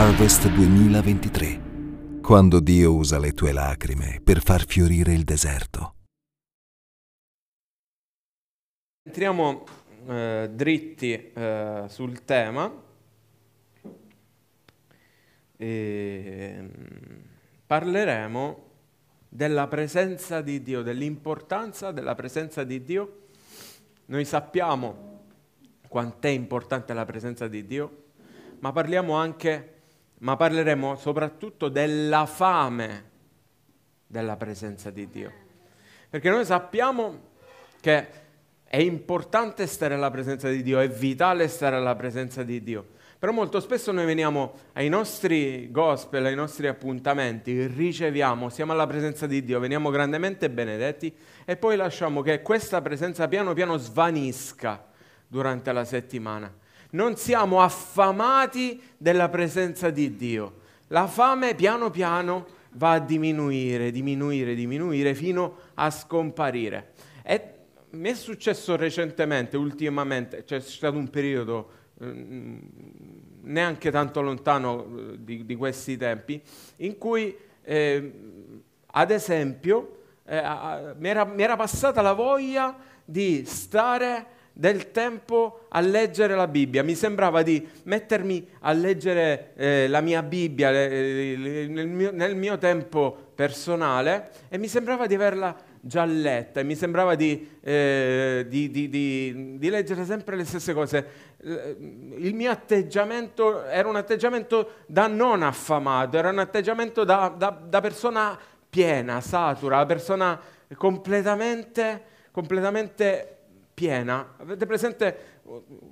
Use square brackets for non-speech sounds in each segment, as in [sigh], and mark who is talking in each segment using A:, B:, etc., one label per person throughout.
A: Harvest 2023, quando Dio usa le tue lacrime per far fiorire il deserto.
B: Entriamo eh, dritti eh, sul tema e parleremo della presenza di Dio, dell'importanza della presenza di Dio. Noi sappiamo quant'è importante la presenza di Dio, ma parliamo anche ma parleremo soprattutto della fame della presenza di Dio. Perché noi sappiamo che è importante stare alla presenza di Dio, è vitale stare alla presenza di Dio. Però molto spesso noi veniamo ai nostri gospel, ai nostri appuntamenti, riceviamo, siamo alla presenza di Dio, veniamo grandemente benedetti e poi lasciamo che questa presenza piano piano svanisca durante la settimana non siamo affamati della presenza di Dio. La fame piano piano va a diminuire, diminuire, diminuire fino a scomparire. E mi è successo recentemente, ultimamente, c'è stato un periodo eh, neanche tanto lontano eh, di, di, questi tempi, in cui, eh, ad esempio, eh, mi, era, mi era passata la voglia di stare del tempo a leggere la Bibbia. Mi sembrava di mettermi a leggere eh, la mia Bibbia eh, nel, mio, nel, mio, tempo personale e mi sembrava di averla già letta e mi sembrava di, eh, di, di, di, leggere sempre le stesse cose. Il mio atteggiamento era un atteggiamento da non affamato, era un atteggiamento da, da, da persona piena, satura, persona completamente, completamente piena, avete presente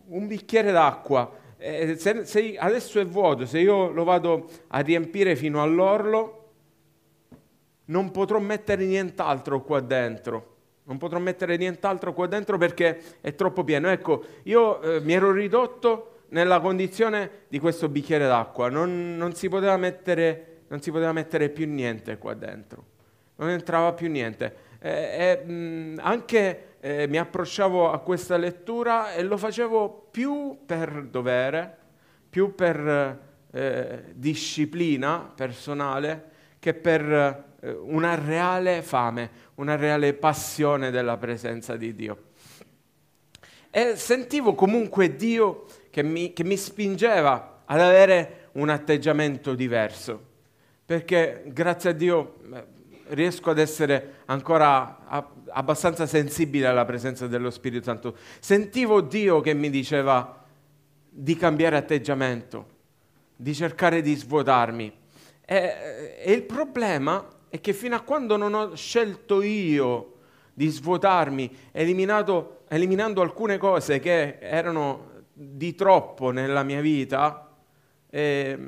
B: un bicchiere d'acqua, eh, se, se adesso è vuoto, se io lo vado a riempire fino all'orlo, non potrò mettere nient'altro qua dentro. Non potrò mettere nient'altro qua dentro perché è troppo pieno. Ecco, io eh, mi ero ridotto nella condizione di questo bicchiere d'acqua. Non, non, si mettere, non, si poteva mettere, più niente qua dentro. Non entrava più niente. Eh, eh, anche eh, mi approcciavo a questa lettura e lo facevo più per dovere, più per eh, disciplina personale che per eh, una reale fame, una reale passione della presenza di Dio. E sentivo comunque Dio che mi, che mi spingeva ad avere un atteggiamento diverso, perché grazie a Dio eh, riesco ad essere ancora abbastanza sensibile alla presenza dello Spirito Santo. Sentivo Dio che mi diceva di cambiare atteggiamento, di cercare di svuotarmi. E, e il problema è che fino a quando non ho scelto io di svuotarmi, eliminando alcune cose che erano di troppo nella mia vita, eh,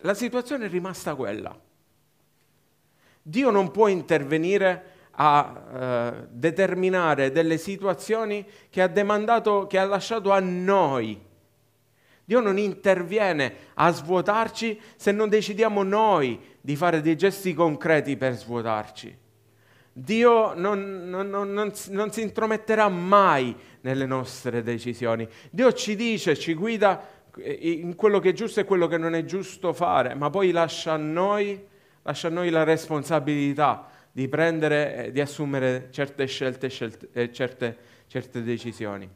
B: la situazione è rimasta quella. Dio non può intervenire a eh, determinare delle situazioni che ha demandato, che ha lasciato a noi. Dio non interviene a svuotarci se non decidiamo noi di fare dei gesti concreti per svuotarci. Dio non, non, non, non, si intrometterà mai nelle nostre decisioni. Dio ci dice, ci guida eh, in quello che è giusto e quello che non è giusto fare, ma poi lascia a noi lascia a noi la responsabilità di prendere, di assumere certe scelte, scelte eh, certe, certe decisioni.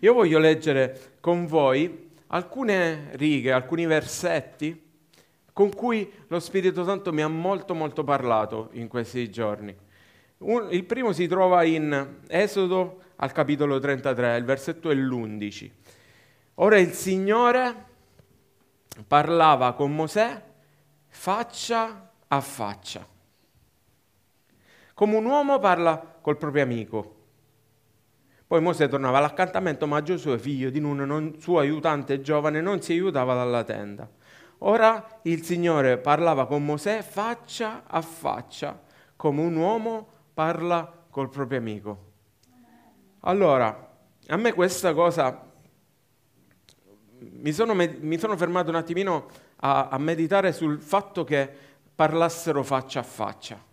B: Io voglio leggere con voi alcune righe, alcuni versetti con cui lo Spirito Santo mi ha molto molto parlato in questi giorni. Un, il primo si trova in Esodo al capitolo 33, il versetto è l'11. Ora il Signore parlava con Mosè faccia a faccia, come un uomo parla col proprio amico. Poi Mosè tornava all'accantamento, ma Giosuè, figlio di Nun, non, suo aiutante giovane, non si aiutava dalla tenda. Ora il Signore parlava con Mosè faccia a faccia, come un uomo parla col proprio amico. Allora, a me questa cosa mi sono, mi sono fermato un attimino a, a meditare sul fatto che parlassero faccia a faccia.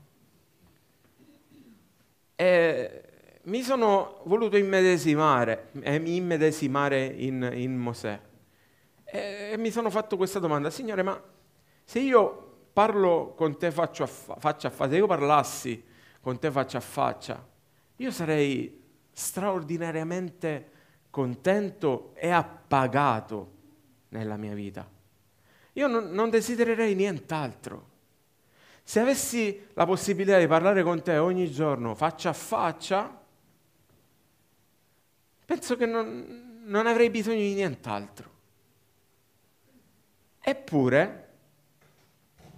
B: E mi sono voluto immedesimare, eh, immedesimare in, in Mosè. E, e, mi sono fatto questa domanda, Signore, ma se io parlo con te faccia a, fa- faccia a faccia, se io parlassi con te faccia a faccia, io sarei straordinariamente contento e appagato nella mia vita. Io non, non desidererei nient'altro. Se avessi la possibilità di parlare con te ogni giorno faccia a faccia, penso che non, non avrei bisogno di nient'altro. Eppure,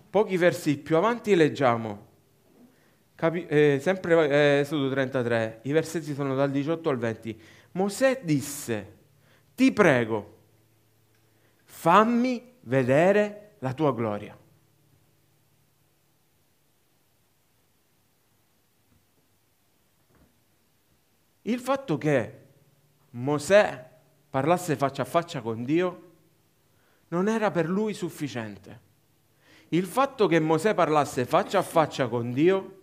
B: pochi versi più avanti leggiamo, capi- eh, sempre eh, Esodo 33, i versetti sono dal 18 al 20. Mosè disse, ti prego, fammi vedere la tua gloria. Il fatto che Mosè parlasse faccia a faccia con Dio non era per lui sufficiente. Il fatto che Mosè parlasse faccia a faccia con Dio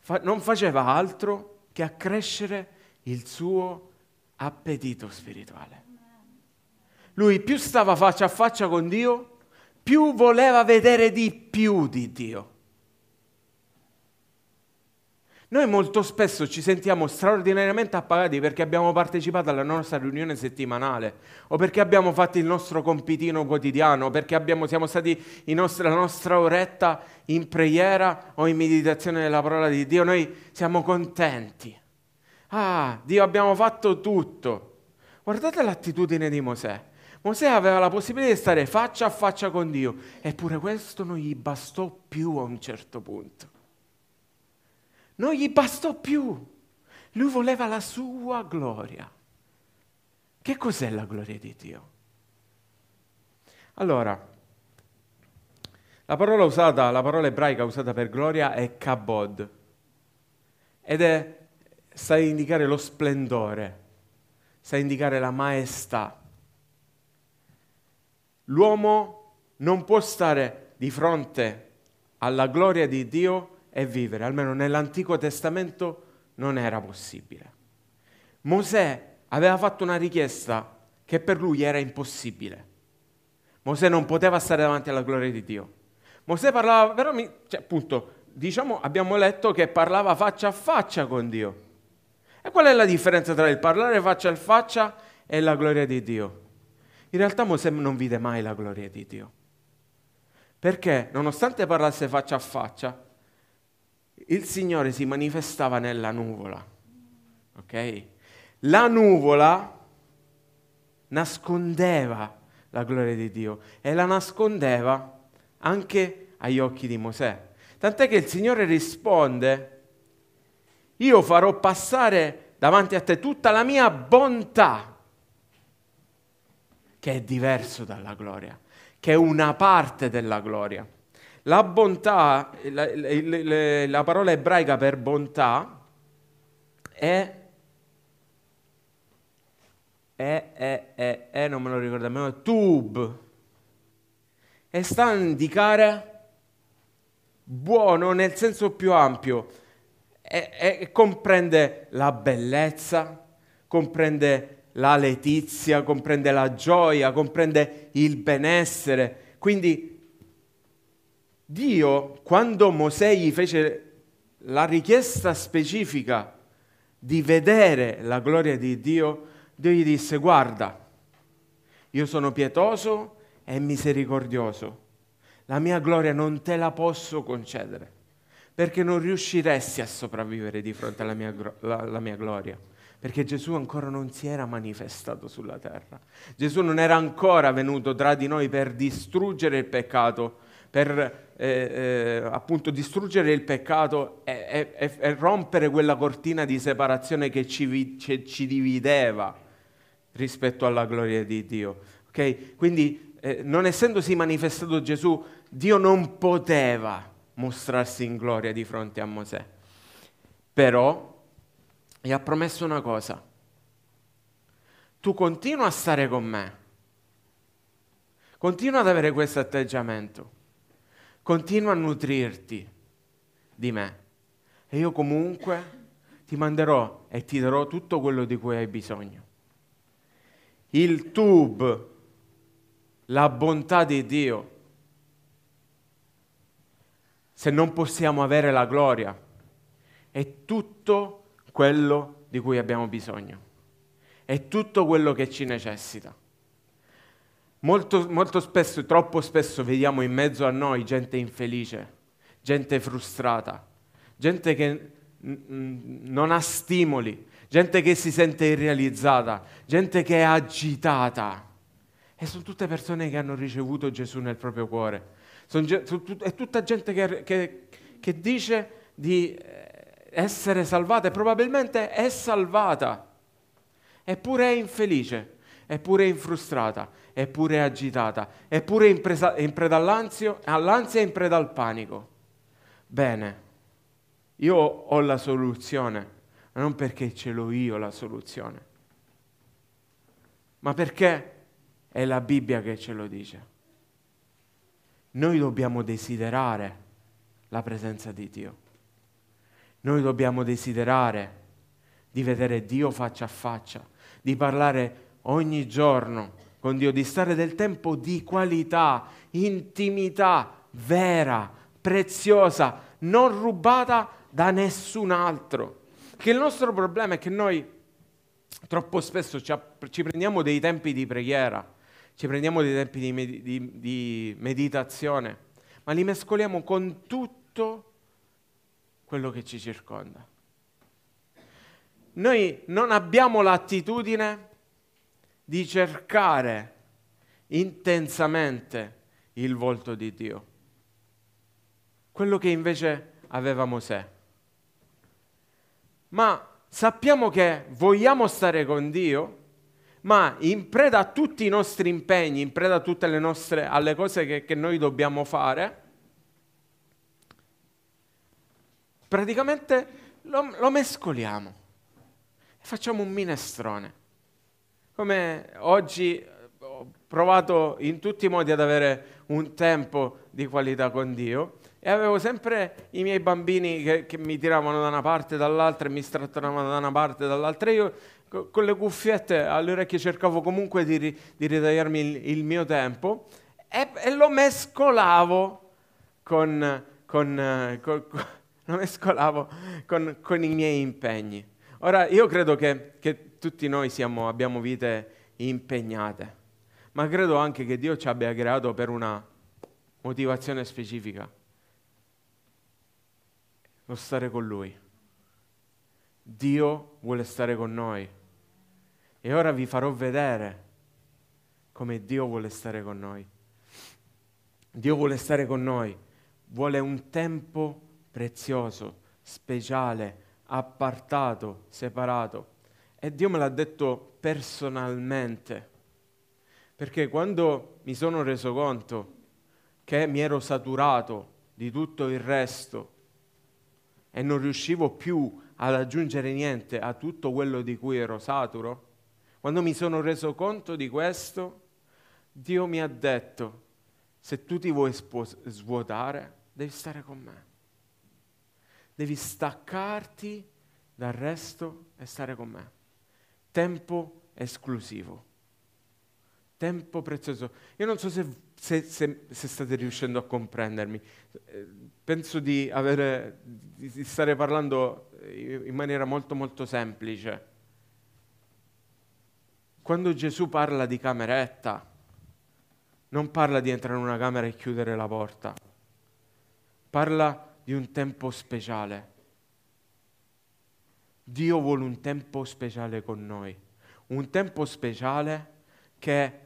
B: fa- non faceva altro che accrescere il suo appetito spirituale. Lui più stava faccia a faccia con Dio, più voleva vedere di più di Dio. Noi molto spesso ci sentiamo straordinariamente appagati perché abbiamo partecipato alla nostra riunione settimanale o perché abbiamo fatto il nostro compitino quotidiano, o perché abbiamo, siamo stati nostri, la nostra oretta in preghiera o in meditazione della parola di Dio. Noi siamo contenti. Ah, Dio abbiamo fatto tutto. Guardate l'attitudine di Mosè. Mosè aveva la possibilità di stare faccia a faccia con Dio, eppure questo non gli bastò più a un certo punto. Non gli bastò più. Lui voleva la sua gloria. Che cos'è la gloria di Dio? Allora, la parola usata, la parola ebraica usata per gloria è kabod ed è, sta indicare lo splendore, sta indicare la maestà. L'uomo non può stare di fronte alla gloria di Dio e vivere, almeno nell'Antico Testamento non era possibile. Mosè aveva fatto una richiesta che per lui era impossibile. Mosè non poteva stare davanti alla gloria di Dio. Mosè parlava, però, cioè, appunto, diciamo, abbiamo letto che parlava faccia a faccia con Dio. E qual è la differenza tra il parlare faccia a faccia e la gloria di Dio? In realtà Mosè non vide mai la gloria di Dio. Perché nonostante parlasse faccia a faccia, il Signore si manifestava nella nuvola. Ok? La nuvola nascondeva la gloria di Dio e la nascondeva anche agli occhi di Mosè. Tant'è che il Signore risponde, io farò passare davanti a te tutta la mia bontà, che è diverso dalla gloria, che è una parte della gloria. La bontà, la, la, la parola ebraica per bontà è è, è, è, è, non me lo ricordo nemmeno, tub, e sta a indicare buono nel senso più ampio, e, e, comprende la bellezza, comprende la letizia, comprende la gioia, comprende il benessere, quindi Dio, quando Mosè gli fece la richiesta specifica di vedere la gloria di Dio, Dio gli disse, guarda, io sono pietoso e misericordioso, la mia gloria non te la posso concedere, perché non riusciresti a sopravvivere di fronte alla mia, la, la mia gloria perché Gesù ancora non si era manifestato sulla terra. Gesù non era ancora venuto tra di noi per distruggere il peccato, per eh, eh, appunto distruggere il peccato e, e, e, rompere quella cortina di separazione che ci, ci, ci divideva rispetto alla gloria di Dio. Okay? Quindi, eh, non essendosi manifestato Gesù, Dio non poteva mostrarsi in gloria di fronte a Mosè. Però e ha promesso una cosa. Tu continua a stare con me. Continua ad avere questo atteggiamento. Continua a nutrirti di me. E io comunque ti manderò e ti darò tutto quello di cui hai bisogno. Il tube, la bontà di Dio. Se non possiamo avere la gloria, è tutto quello di cui abbiamo bisogno. È tutto quello che ci necessita. Molto, molto spesso, troppo spesso vediamo in mezzo a noi gente infelice, gente frustrata, gente che non ha stimoli, gente che si sente irrealizzata, gente che è agitata. E sono tutte persone che hanno ricevuto Gesù nel proprio cuore. Sono, è tutta gente che, che, che dice di essere salvata e probabilmente è salvata, eppure è infelice, eppure è infrustrata, eppure è agitata, eppure è in, presa, in preda all'ansia e in preda al panico. Bene, io ho la soluzione, ma non perché ce l'ho io la soluzione, ma perché è la Bibbia che ce lo dice. Noi dobbiamo desiderare la presenza di Dio. Noi dobbiamo desiderare di vedere Dio faccia a faccia, di parlare ogni giorno con Dio, di stare del tempo di qualità, intimità vera, preziosa, non rubata da nessun altro. Che il nostro problema è che noi troppo spesso ci, ci prendiamo dei tempi di preghiera, ci prendiamo dei tempi di, med- di, di meditazione, ma li mescoliamo con tutto quello che ci circonda. Noi non abbiamo l'attitudine di cercare intensamente il volto di Dio, quello che invece aveva Mosè. Ma sappiamo che vogliamo stare con Dio, ma in preda a tutti i nostri impegni, in preda a tutte le nostre, alle cose che, che noi dobbiamo fare, praticamente lo, lo mescoliamo facciamo un minestrone. Come oggi ho provato in tutti i modi ad avere un tempo di qualità con Dio e avevo sempre i miei bambini che, che mi tiravano da una parte e dall'altra e mi strattonavano da una parte e dall'altra. Io co- con le cuffiette alle orecchie cercavo comunque di, ri- di ritagliarmi il, il, mio tempo e, e lo mescolavo con, con, con lo mescolavo con, con, i miei impegni. Ora, io credo che, che tutti noi siamo, abbiamo vite impegnate, ma credo anche che Dio ci abbia creato per una motivazione specifica, lo stare con Lui. Dio vuole stare con noi. E ora vi farò vedere come Dio vuole stare con noi. Dio vuole stare con noi, vuole un tempo prezioso, speciale, appartato, separato. E Dio me l'ha detto personalmente, perché quando mi sono reso conto che mi ero saturato di tutto il resto e non riuscivo più ad aggiungere niente a tutto quello di cui ero saturo, quando mi sono reso conto di questo, Dio mi ha detto, se tu ti vuoi svuotare, devi stare con me devi staccarti dal resto e stare con me. Tempo esclusivo, tempo prezioso. Io non so se, se, se, se state riuscendo a comprendermi. Eh, penso di, avere, di stare parlando in maniera molto molto semplice. Quando Gesù parla di cameretta, non parla di entrare in una camera e chiudere la porta, parla di un tempo speciale. Dio vuole un tempo speciale con noi, un tempo speciale che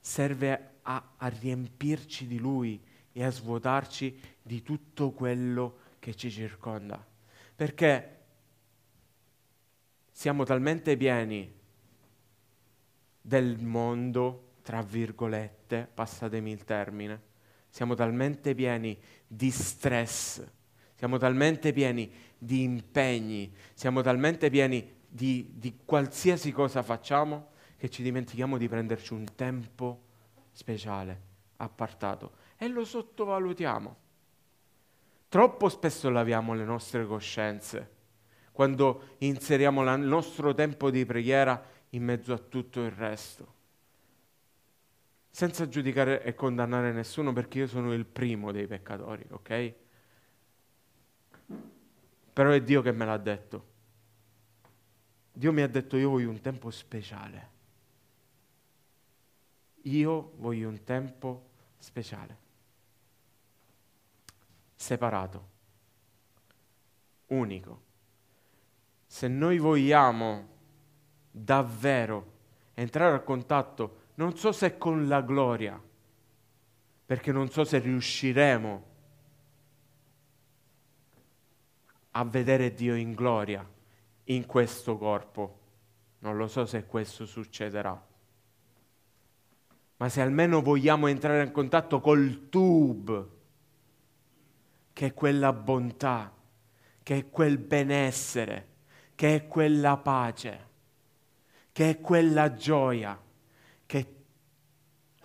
B: serve a, a riempirci di Lui e a svuotarci di tutto quello che ci circonda. Perché siamo talmente pieni del mondo, tra virgolette, passatemi il termine, siamo talmente pieni di stress, siamo talmente pieni di impegni, siamo talmente pieni di, di qualsiasi cosa facciamo che ci dimentichiamo di prenderci un tempo speciale, appartato e lo sottovalutiamo. Troppo spesso laviamo le nostre coscienze quando inseriamo la, il nostro tempo di preghiera in mezzo a tutto il resto. Senza giudicare e condannare nessuno perché io sono il primo dei peccatori, ok? Però è Dio che me l'ha detto. Dio mi ha detto io voglio un tempo speciale. Io voglio un tempo speciale separato, unico. Se noi vogliamo davvero entrare a contatto, non so se con la gloria, perché non so se riusciremo a vedere Dio in gloria in questo corpo. Non lo so se questo succederà. Ma se almeno vogliamo entrare in contatto col tube che è quella bontà, che è quel benessere, che è quella pace, che è quella gioia che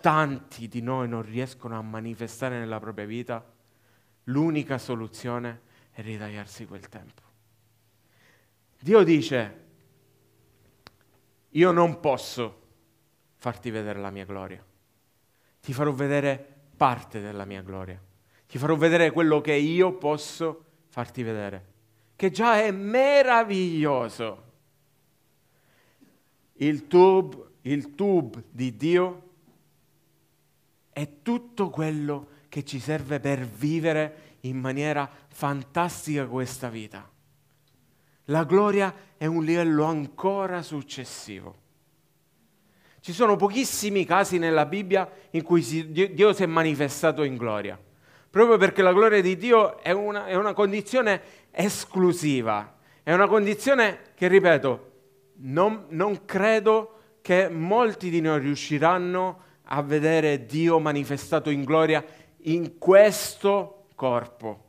B: tanti di noi non riescono a manifestare nella propria vita, l'unica soluzione è ritagliarsi quel tempo. Dio dice, io non posso farti vedere la mia gloria, ti farò vedere parte della mia gloria. Ti farò vedere quello che io posso farti vedere, che già è meraviglioso. Il tube, il tube di Dio è tutto quello che ci serve per vivere in maniera fantastica questa vita. La gloria è un livello ancora successivo. Ci sono pochissimi casi nella Bibbia in cui Dio si è manifestato in gloria proprio perché la gloria di Dio è una, è una condizione esclusiva, è una condizione che, ripeto, non, non credo che molti di noi riusciranno a vedere Dio manifestato in gloria in questo corpo,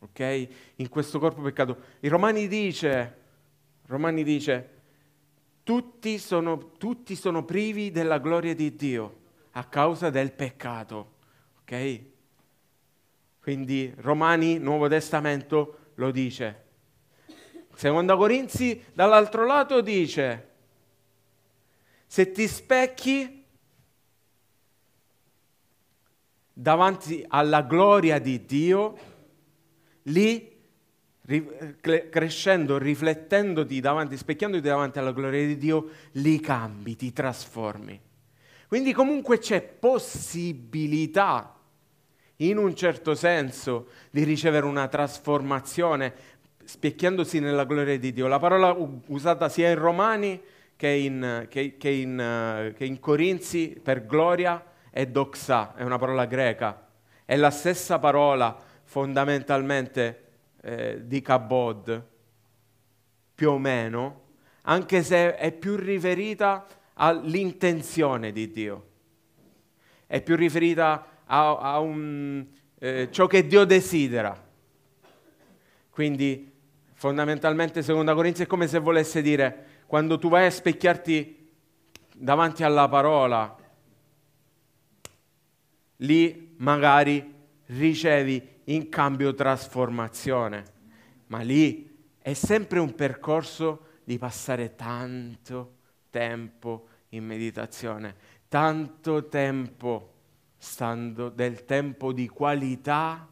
B: ok? In questo corpo peccato. I Romani dice, Romani dice, tutti sono, tutti sono privi della gloria di Dio a causa del peccato, ok? Quindi Romani, Nuovo Testamento, lo dice. Seconda Corinzi, dall'altro lato, dice, se ti specchi davanti alla gloria di Dio, lì crescendo, riflettendoti davanti, specchiandoti davanti alla gloria di Dio, li cambi, ti trasformi. Quindi comunque c'è possibilità in un certo senso di ricevere una trasformazione specchiandosi nella gloria di Dio. La parola usata sia in Romani che in, che, che in, che in Corinzi per gloria è doxa, è una parola greca. È la stessa parola fondamentalmente eh, di kabod, più o meno, anche se è più riferita all'intenzione di Dio. È più riferita a, a un, eh, ciò che Dio desidera. Quindi fondamentalmente seconda Corinzi è come se volesse dire quando tu vai a specchiarti davanti alla parola, lì magari ricevi in cambio trasformazione, ma lì è sempre un percorso di passare tanto tempo in meditazione, tanto tempo stando del tempo di qualità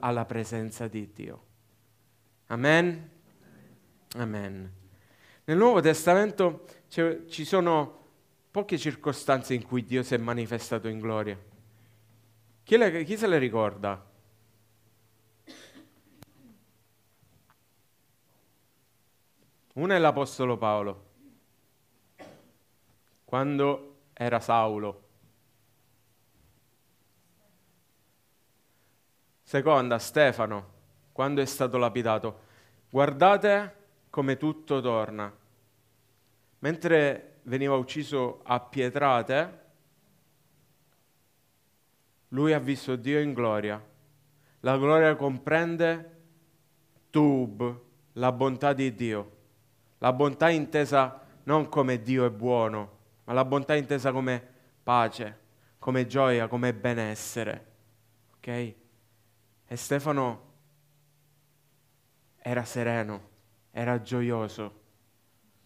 B: alla presenza di Dio. Amen? Amen. Nel Nuovo Testamento ci sono poche circostanze in cui Dio si è manifestato in gloria. Chi, le, chi se le ricorda? Una è l'Apostolo Paolo, quando era Saulo. Seconda, Stefano, quando è stato lapidato. Guardate come tutto torna. Mentre veniva ucciso a pietrate, lui ha visto Dio in gloria. La gloria comprende Tub, la bontà di Dio. La bontà intesa non come Dio è buono, ma la bontà intesa come pace, come gioia, come benessere. Ok? E Stefano era sereno, era gioioso,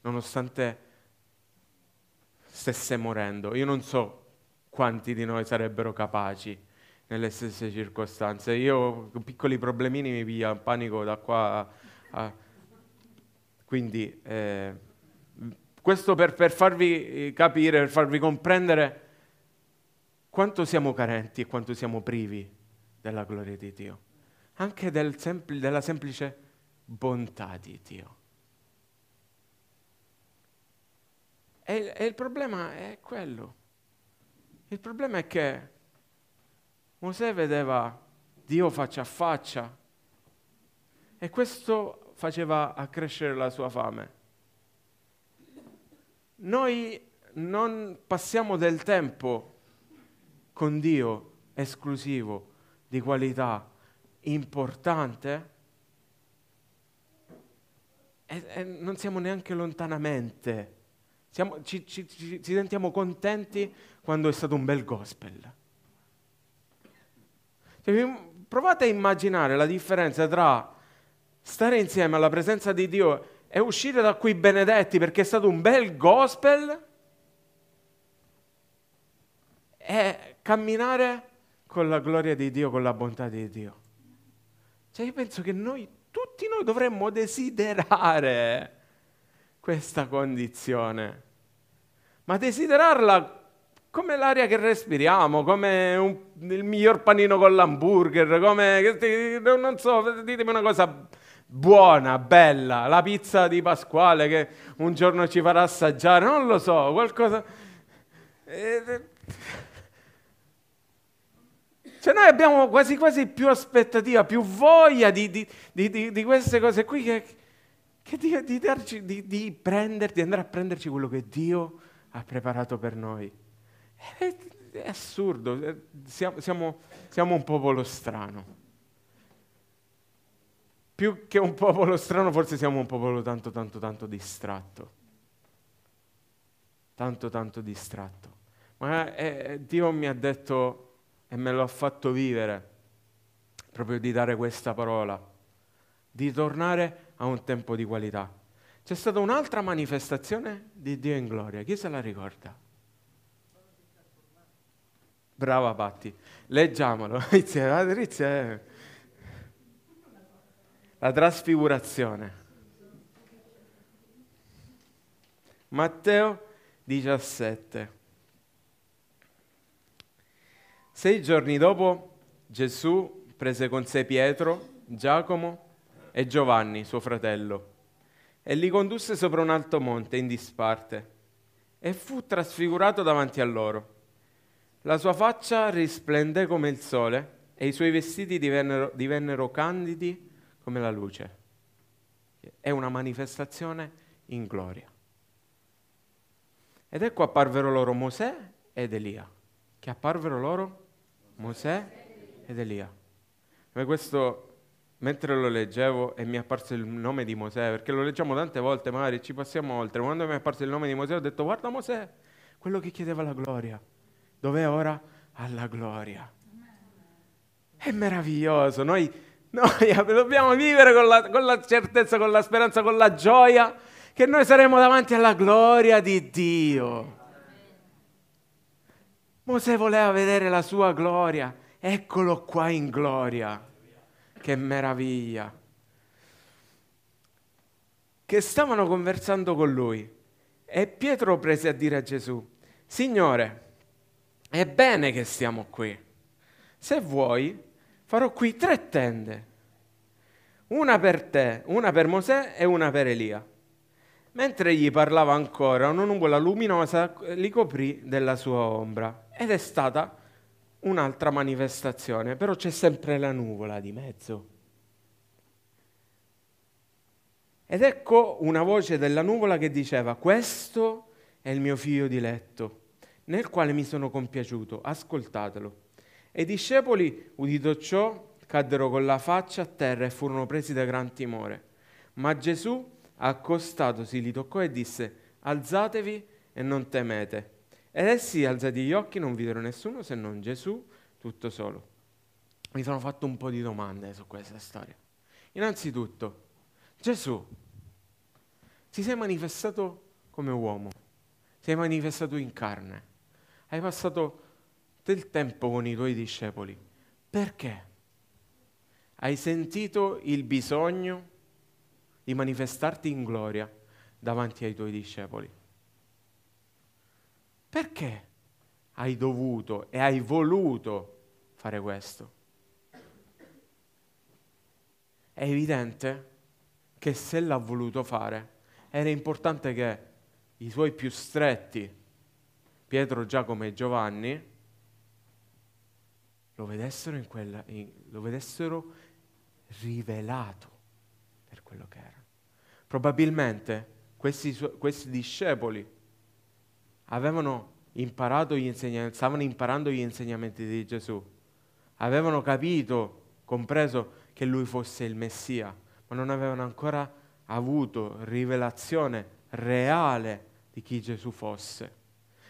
B: nonostante stesse morendo. Io non so quanti di noi sarebbero capaci nelle stesse circostanze. Io con piccoli problemini mi piglia panico da qua a... Quindi eh, questo per, per farvi eh, capire, per farvi comprendere quanto siamo carenti e quanto siamo privi della gloria di Dio, anche del sempl- della semplice bontà di Dio. E, e il problema è quello. Il problema è che Mosè vedeva Dio faccia a faccia e questo faceva accrescere la sua fame. Noi non passiamo del tempo con Dio esclusivo, di qualità, importante, e, e non siamo neanche lontanamente. Siamo, ci, ci, ci, ci sentiamo contenti quando è stato un bel gospel. Cioè, provate a immaginare la differenza tra stare insieme alla presenza di Dio e uscire da qui benedetti perché è stato un bel gospel e camminare con la gloria di Dio, con la bontà di Dio. Cioè io penso che noi, tutti noi dovremmo desiderare questa condizione, ma desiderarla come l'aria che respiriamo, come un, il miglior panino con l'hamburger, come, non so, ditemi una cosa buona, bella, la pizza di Pasquale che un giorno ci farà assaggiare, non lo so, qualcosa... Eh, cioè noi abbiamo quasi quasi più aspettativa, più voglia di, di, di, di queste cose qui che, che di, darci, di, prenderti, andare a prenderci quello che Dio ha preparato per noi. È, è assurdo, siamo, siamo, siamo un popolo strano più che un popolo strano, forse siamo un popolo tanto, tanto, tanto distratto. Tanto, tanto distratto. Ma eh, Dio mi ha detto e me lo ha fatto vivere, proprio di dare questa parola, di tornare a un tempo di qualità. C'è stata un'altra manifestazione di Dio in gloria, chi se la ricorda? Brava Patti, leggiamolo. [laughs] Eh la trasfigurazione. Matteo 17. Sei giorni dopo Gesù prese con sé Pietro, Giacomo e Giovanni, suo fratello, e li condusse sopra un alto monte in disparte e fu trasfigurato davanti a loro. La sua faccia risplendé come il sole e i suoi vestiti divennero, divennero candidi come la luce. È una manifestazione in gloria. Ed ecco apparvero loro Mosè ed Elia. Che apparvero loro? Mosè ed Elia. Ma questo, mentre lo leggevo e mi è apparso il nome di Mosè, perché lo leggiamo tante volte, magari ci passiamo oltre, quando mi è apparso il nome di Mosè ho detto guarda Mosè, quello che chiedeva la gloria. Dov'è ora? Alla gloria. È meraviglioso. Noi noi [laughs] dobbiamo vivere con la, con la certezza, con la speranza, con la gioia che noi saremo davanti alla gloria di Dio. Mosè voleva vedere la sua gloria, eccolo qua in gloria. Che meraviglia. Che stavano conversando con lui e Pietro prese a dire a Gesù, Signore, è bene che stiamo qui. Se vuoi, farò qui tre tende, una per te, una per Mosè e una per Elia. Mentre gli parlava ancora, una nuvola luminosa li coprì della sua ombra ed è stata un'altra manifestazione, però c'è sempre la nuvola di mezzo. Ed ecco una voce della nuvola che diceva, questo è il mio figlio diletto, nel quale mi sono compiaciuto, ascoltatelo. E i discepoli, udito ciò, caddero con la faccia a terra e furono presi da gran timore. Ma Gesù, accostatosi, li toccò e disse, alzatevi e non temete. Ed essi, alzati gli occhi, non videro nessuno se non Gesù, tutto solo. Mi sono fatto un po' di domande su questa storia. Innanzitutto, Gesù si sei manifestato come uomo, sei manifestato in carne, hai passato del tempo con i tuoi discepoli. Perché? Hai sentito il bisogno di manifestarti in gloria davanti ai tuoi discepoli. Perché hai dovuto e hai voluto fare questo? È evidente che se l'ha voluto fare era importante che i suoi più stretti, Pietro, Giacomo e Giovanni, lo vedessero, in quella, in, lo vedessero rivelato per quello che era. Probabilmente questi, questi discepoli avevano imparato gli insegnamenti, stavano imparando gli insegnamenti di Gesù, avevano capito, compreso che lui fosse il Messia, ma non avevano ancora avuto rivelazione reale di chi Gesù fosse.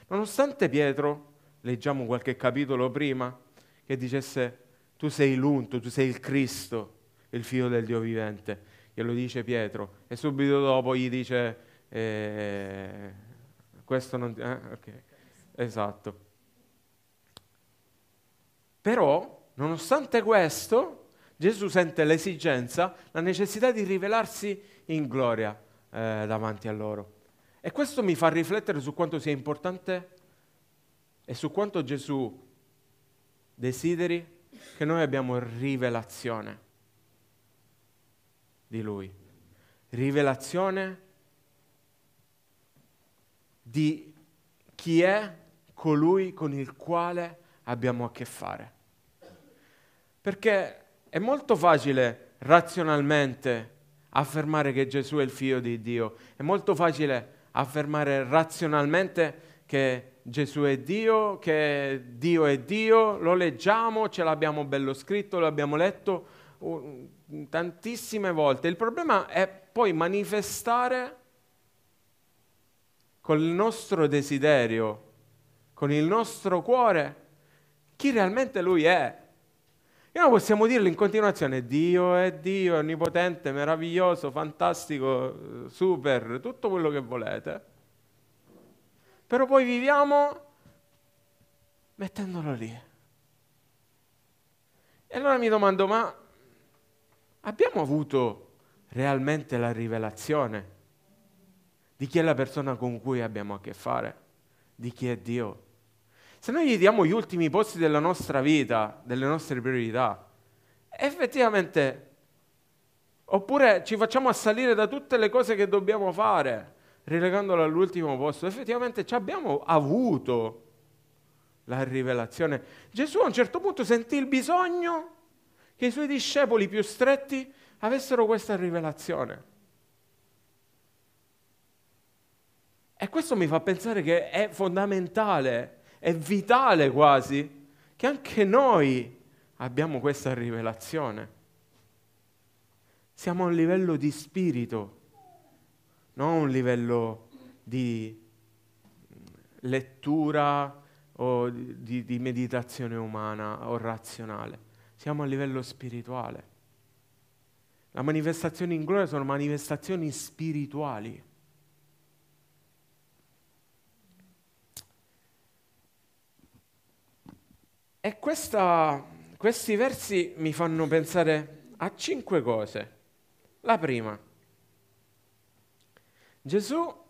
B: Nonostante Pietro, leggiamo qualche capitolo prima, che dicesse tu sei l'unto, tu sei il Cristo, il figlio del Dio vivente, glielo dice Pietro e subito dopo gli dice eh, questo non... Eh, okay. Esatto. Però, nonostante questo, Gesù sente l'esigenza, la necessità di rivelarsi in gloria eh, davanti a loro. E questo mi fa riflettere su quanto sia importante e su quanto Gesù desideri che noi abbiamo rivelazione di Lui. Rivelazione di chi è colui con il quale abbiamo a che fare. Perché è molto facile razionalmente affermare che Gesù è il figlio di Dio, è molto facile affermare razionalmente che Gesù è Dio, che Dio è Dio, lo leggiamo, ce l'abbiamo bello scritto, l'abbiamo letto uh, tantissime volte. Il problema è poi manifestare col nostro desiderio, con il nostro cuore, chi realmente Lui è. E noi possiamo dirlo in continuazione, Dio è Dio, è onnipotente, meraviglioso, fantastico, super, tutto quello che volete però poi viviamo mettendolo lì. E allora mi domando, ma abbiamo avuto realmente la rivelazione di chi è la persona con cui abbiamo a che fare, di chi è Dio? Se noi gli diamo gli ultimi posti della nostra vita, delle nostre priorità, effettivamente, oppure ci facciamo assalire da tutte le cose che dobbiamo fare, relegandolo all'ultimo posto, effettivamente ci abbiamo avuto la rivelazione. Gesù a un certo punto sentì il bisogno che i suoi discepoli più stretti avessero questa rivelazione. E questo mi fa pensare che è fondamentale, è vitale quasi, che anche noi abbiamo questa rivelazione. Siamo a un livello di spirito non un livello di lettura o di, di meditazione umana o razionale, siamo a livello spirituale. Le manifestazioni in gloria sono manifestazioni spirituali. E questa, questi versi mi fanno pensare a cinque cose. La prima, Gesù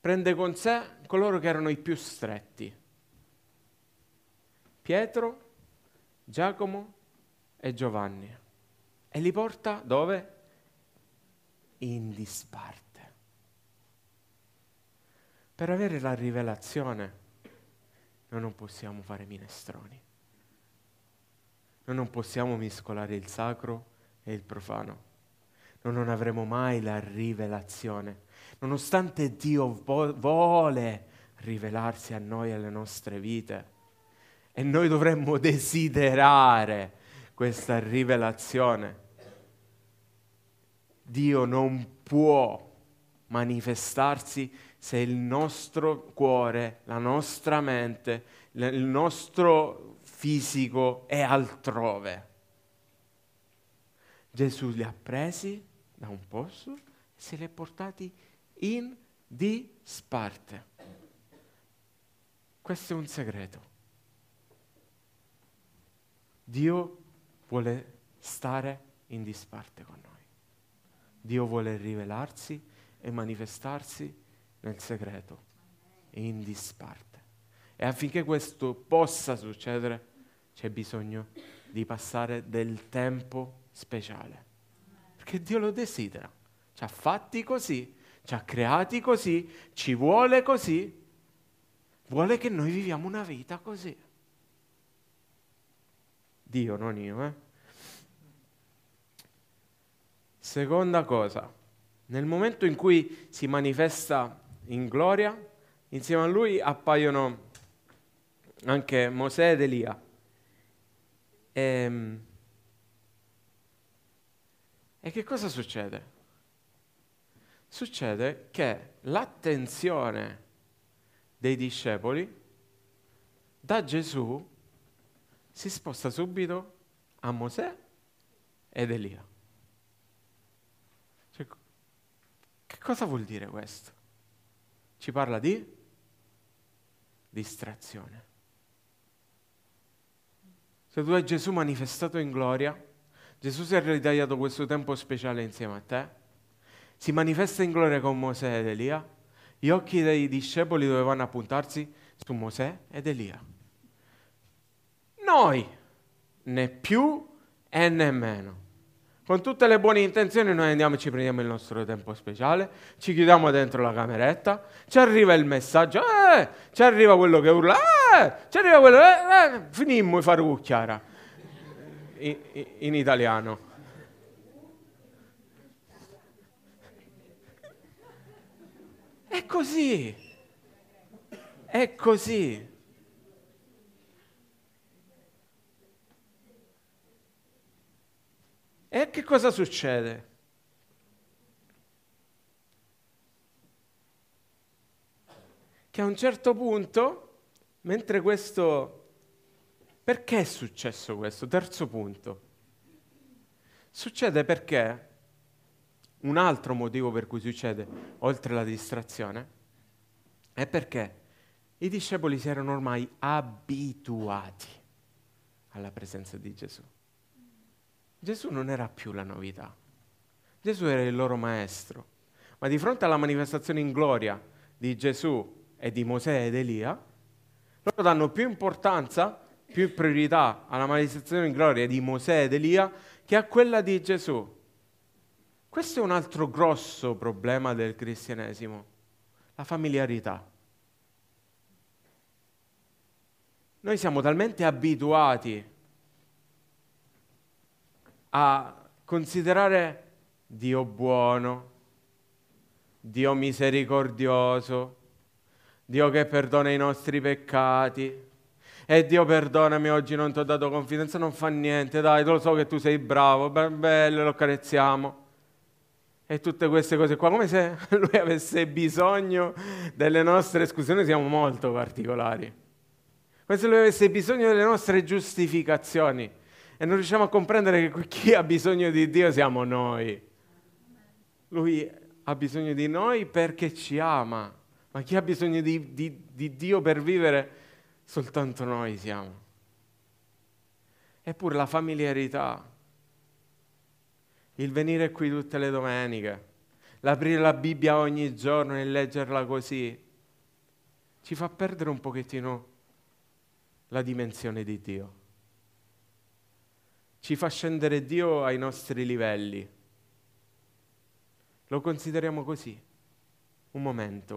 B: prende con sé coloro che erano i più stretti. Pietro, Giacomo e Giovanni. E li porta dove? In disparte. Per avere la rivelazione noi non possiamo fare minestroni. Noi non possiamo mescolare il sacro e il profano. Noi non avremo mai la rivelazione. Nonostante Dio vo- vuole rivelarsi a noi e alle nostre vite. E noi dovremmo desiderare questa rivelazione. Dio non può manifestarsi se il nostro cuore, la nostra mente, il nostro fisico è altrove. Gesù li ha presi da un posto e se li ha portati in disparte. Questo è un segreto. Dio vuole stare in disparte con noi. Dio vuole rivelarsi e manifestarsi nel segreto e in disparte. E affinché questo possa succedere c'è bisogno di passare del tempo speciale. Perché Dio lo desidera. Ci ha fatti così, ci ha creati così, ci vuole così. Vuole che noi viviamo una vita così. Dio, non io, eh? Seconda cosa, nel momento in cui si manifesta in gloria, insieme a lui appaiono anche Mosè ed Elia. E, ehm, e che cosa succede? Succede che l'attenzione dei discepoli da Gesù si sposta subito a Mosè ed Elia. Cioè, che cosa vuol dire questo? Ci parla di distrazione. Se tu hai Gesù manifestato in gloria, Gesù si è ritagliato questo tempo speciale insieme a te, si manifesta in gloria con Mosè ed Elia, gli occhi dei discepoli dovevano appuntarsi su Mosè ed Elia. Noi, né più e né meno. Con tutte le buone intenzioni noi andiamo e ci prendiamo il nostro tempo speciale, ci chiudiamo dentro la cameretta, ci arriva il messaggio, eh, ci arriva quello che urla, eh, ci arriva quello, eh, eh, finimmo di fare cucchiara in, in italiano. È così, è così. E che cosa succede? Che a un certo punto, mentre questo... Perché è successo questo? Terzo punto. Succede perché un altro motivo per cui succede, oltre la distrazione, è perché i discepoli si erano ormai abituati alla presenza di Gesù. Gesù non era più la novità. Gesù era il loro maestro. Ma di fronte alla manifestazione in gloria di Gesù e di Mosè ed Elia, loro danno più importanza, più priorità alla manifestazione in gloria di Mosè ed Elia che a quella di Gesù. Questo è un altro grosso problema del cristianesimo, la familiarità. Noi siamo talmente abituati a considerare Dio buono, Dio misericordioso, Dio che perdona i nostri peccati. E Dio perdonami, oggi non ti ho dato confidenza, non fa niente, dai, lo so che tu sei bravo, bello, lo carezziamo. E tutte queste cose qua, come se [laughs] lui avesse bisogno delle nostre, scuse, noi siamo molto particolari, come se lui avesse bisogno delle nostre giustificazioni e non riusciamo a comprendere che chi ha bisogno di Dio siamo noi. Lui ha bisogno di noi perché ci ama, ma chi ha bisogno di, di, di Dio per vivere soltanto noi siamo. Eppure la familiarità, il venire qui tutte le domeniche, l'aprire la Bibbia ogni giorno e leggerla così, ci fa perdere un pochettino la dimensione di Dio. Ci fa scendere Dio ai nostri livelli. Lo consideriamo così, un momento,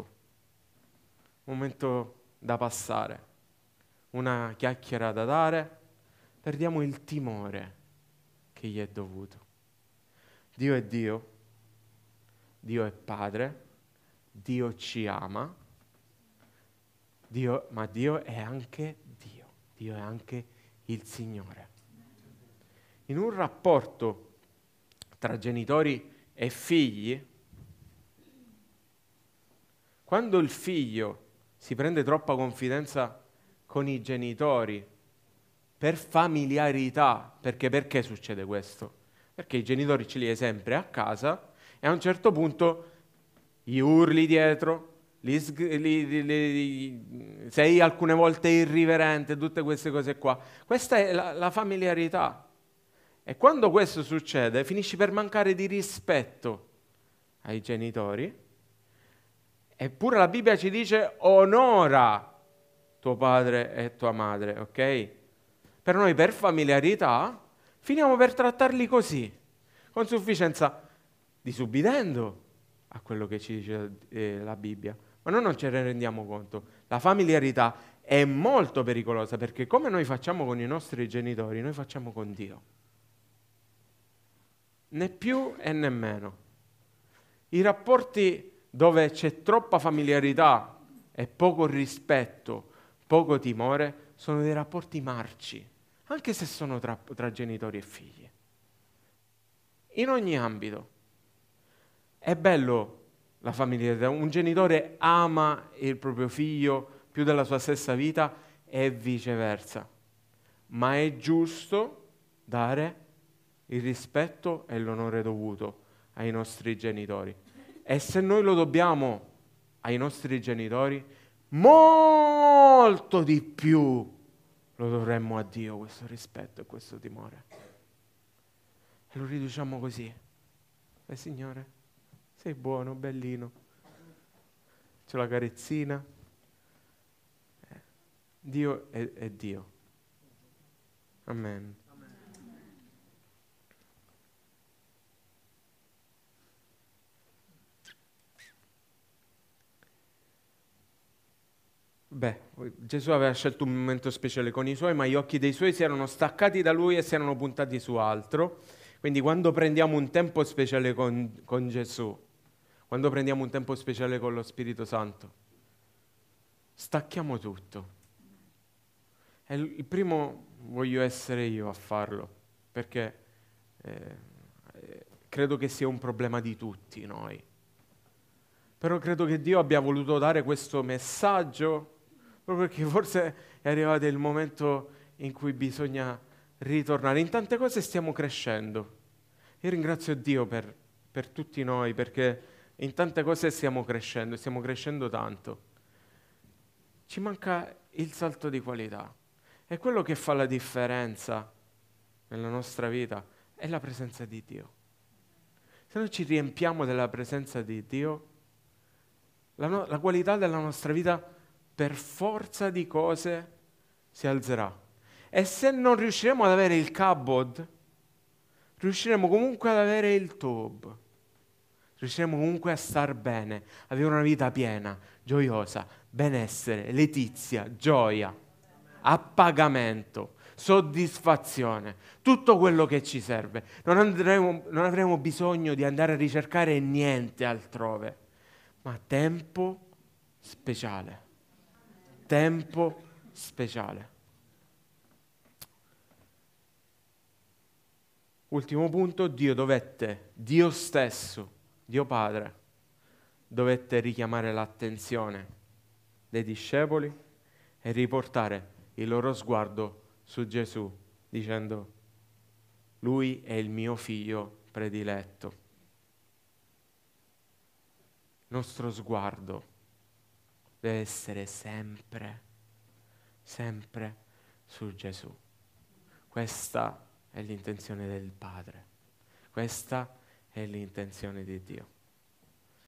B: un momento da passare, una chiacchiera da dare, perdiamo il timore che gli è dovuto. Dio è Dio, Dio è Padre, Dio ci ama, Dio, ma Dio è anche Dio, Dio è anche il Signore. In un rapporto tra genitori e figli, quando il figlio si prende troppa confidenza con i genitori per familiarità, perché perché succede questo? Perché i genitori ce li hai sempre a casa e a un certo punto gli urli dietro, li, li, li, sei alcune volte irriverente, tutte queste cose qua. Questa è la, la familiarità. E quando questo succede, finisci per mancare di rispetto ai genitori Eppure la Bibbia ci dice onora tuo padre e tua madre, ok? Per noi per familiarità finiamo per trattarli così, con sufficienza, disubbidendo a quello che ci dice eh, la Bibbia. Ma noi non ce ne rendiamo conto. La familiarità è molto pericolosa perché come noi facciamo con i nostri genitori, noi facciamo con Dio. Né più e né meno. I rapporti dove c'è troppa familiarità e poco rispetto, poco timore, sono dei rapporti marci, anche se sono tra, tra genitori e figli. In ogni ambito. È bello la familiarità, un genitore ama il proprio figlio più della sua stessa vita e viceversa, ma è giusto dare il rispetto e l'onore dovuto ai nostri genitori. E se noi lo dobbiamo ai nostri genitori, molto di più lo dovremmo a Dio questo rispetto e questo timore. E lo riduciamo così. E Signore, sei buono, bellino. C'è la carezzina. Eh, Dio è, è Dio. Amen. Beh, Gesù aveva scelto un momento speciale con i suoi, ma gli occhi dei suoi si erano staccati da lui e si erano puntati su altro. Quindi quando prendiamo un tempo speciale con, con Gesù, quando prendiamo un tempo speciale con lo Spirito Santo, stacchiamo tutto. E il primo voglio essere io a farlo, perché eh, credo che sia un problema di tutti noi. Però credo che Dio abbia voluto dare questo messaggio proprio perché forse è arrivato il momento in cui bisogna ritornare. In tante cose stiamo crescendo. Io ringrazio Dio per, per tutti noi perché in tante cose stiamo crescendo, stiamo crescendo tanto. Ci manca il salto di qualità. E quello che fa la differenza nella nostra vita è la presenza di Dio. Se noi ci riempiamo della presenza di Dio, la, no- la qualità della nostra vita per forza di cose si alzerà. E se non riusciremo ad avere il kabod, riusciremo comunque ad avere il tob. Riusciremo comunque a star bene, avere una vita piena, gioiosa, benessere, letizia, gioia, appagamento, soddisfazione, tutto quello che ci serve. Non, andremo, non avremo bisogno di andare a ricercare niente altrove, ma tempo speciale tempo speciale. Ultimo punto, Dio dovette, Dio stesso, Dio Padre, dovette richiamare l'attenzione dei discepoli e riportare il loro sguardo su Gesù, dicendo, Lui è il mio figlio prediletto. Il nostro sguardo deve essere sempre, sempre su Gesù. Questa è l'intenzione del Padre, questa è l'intenzione di Dio.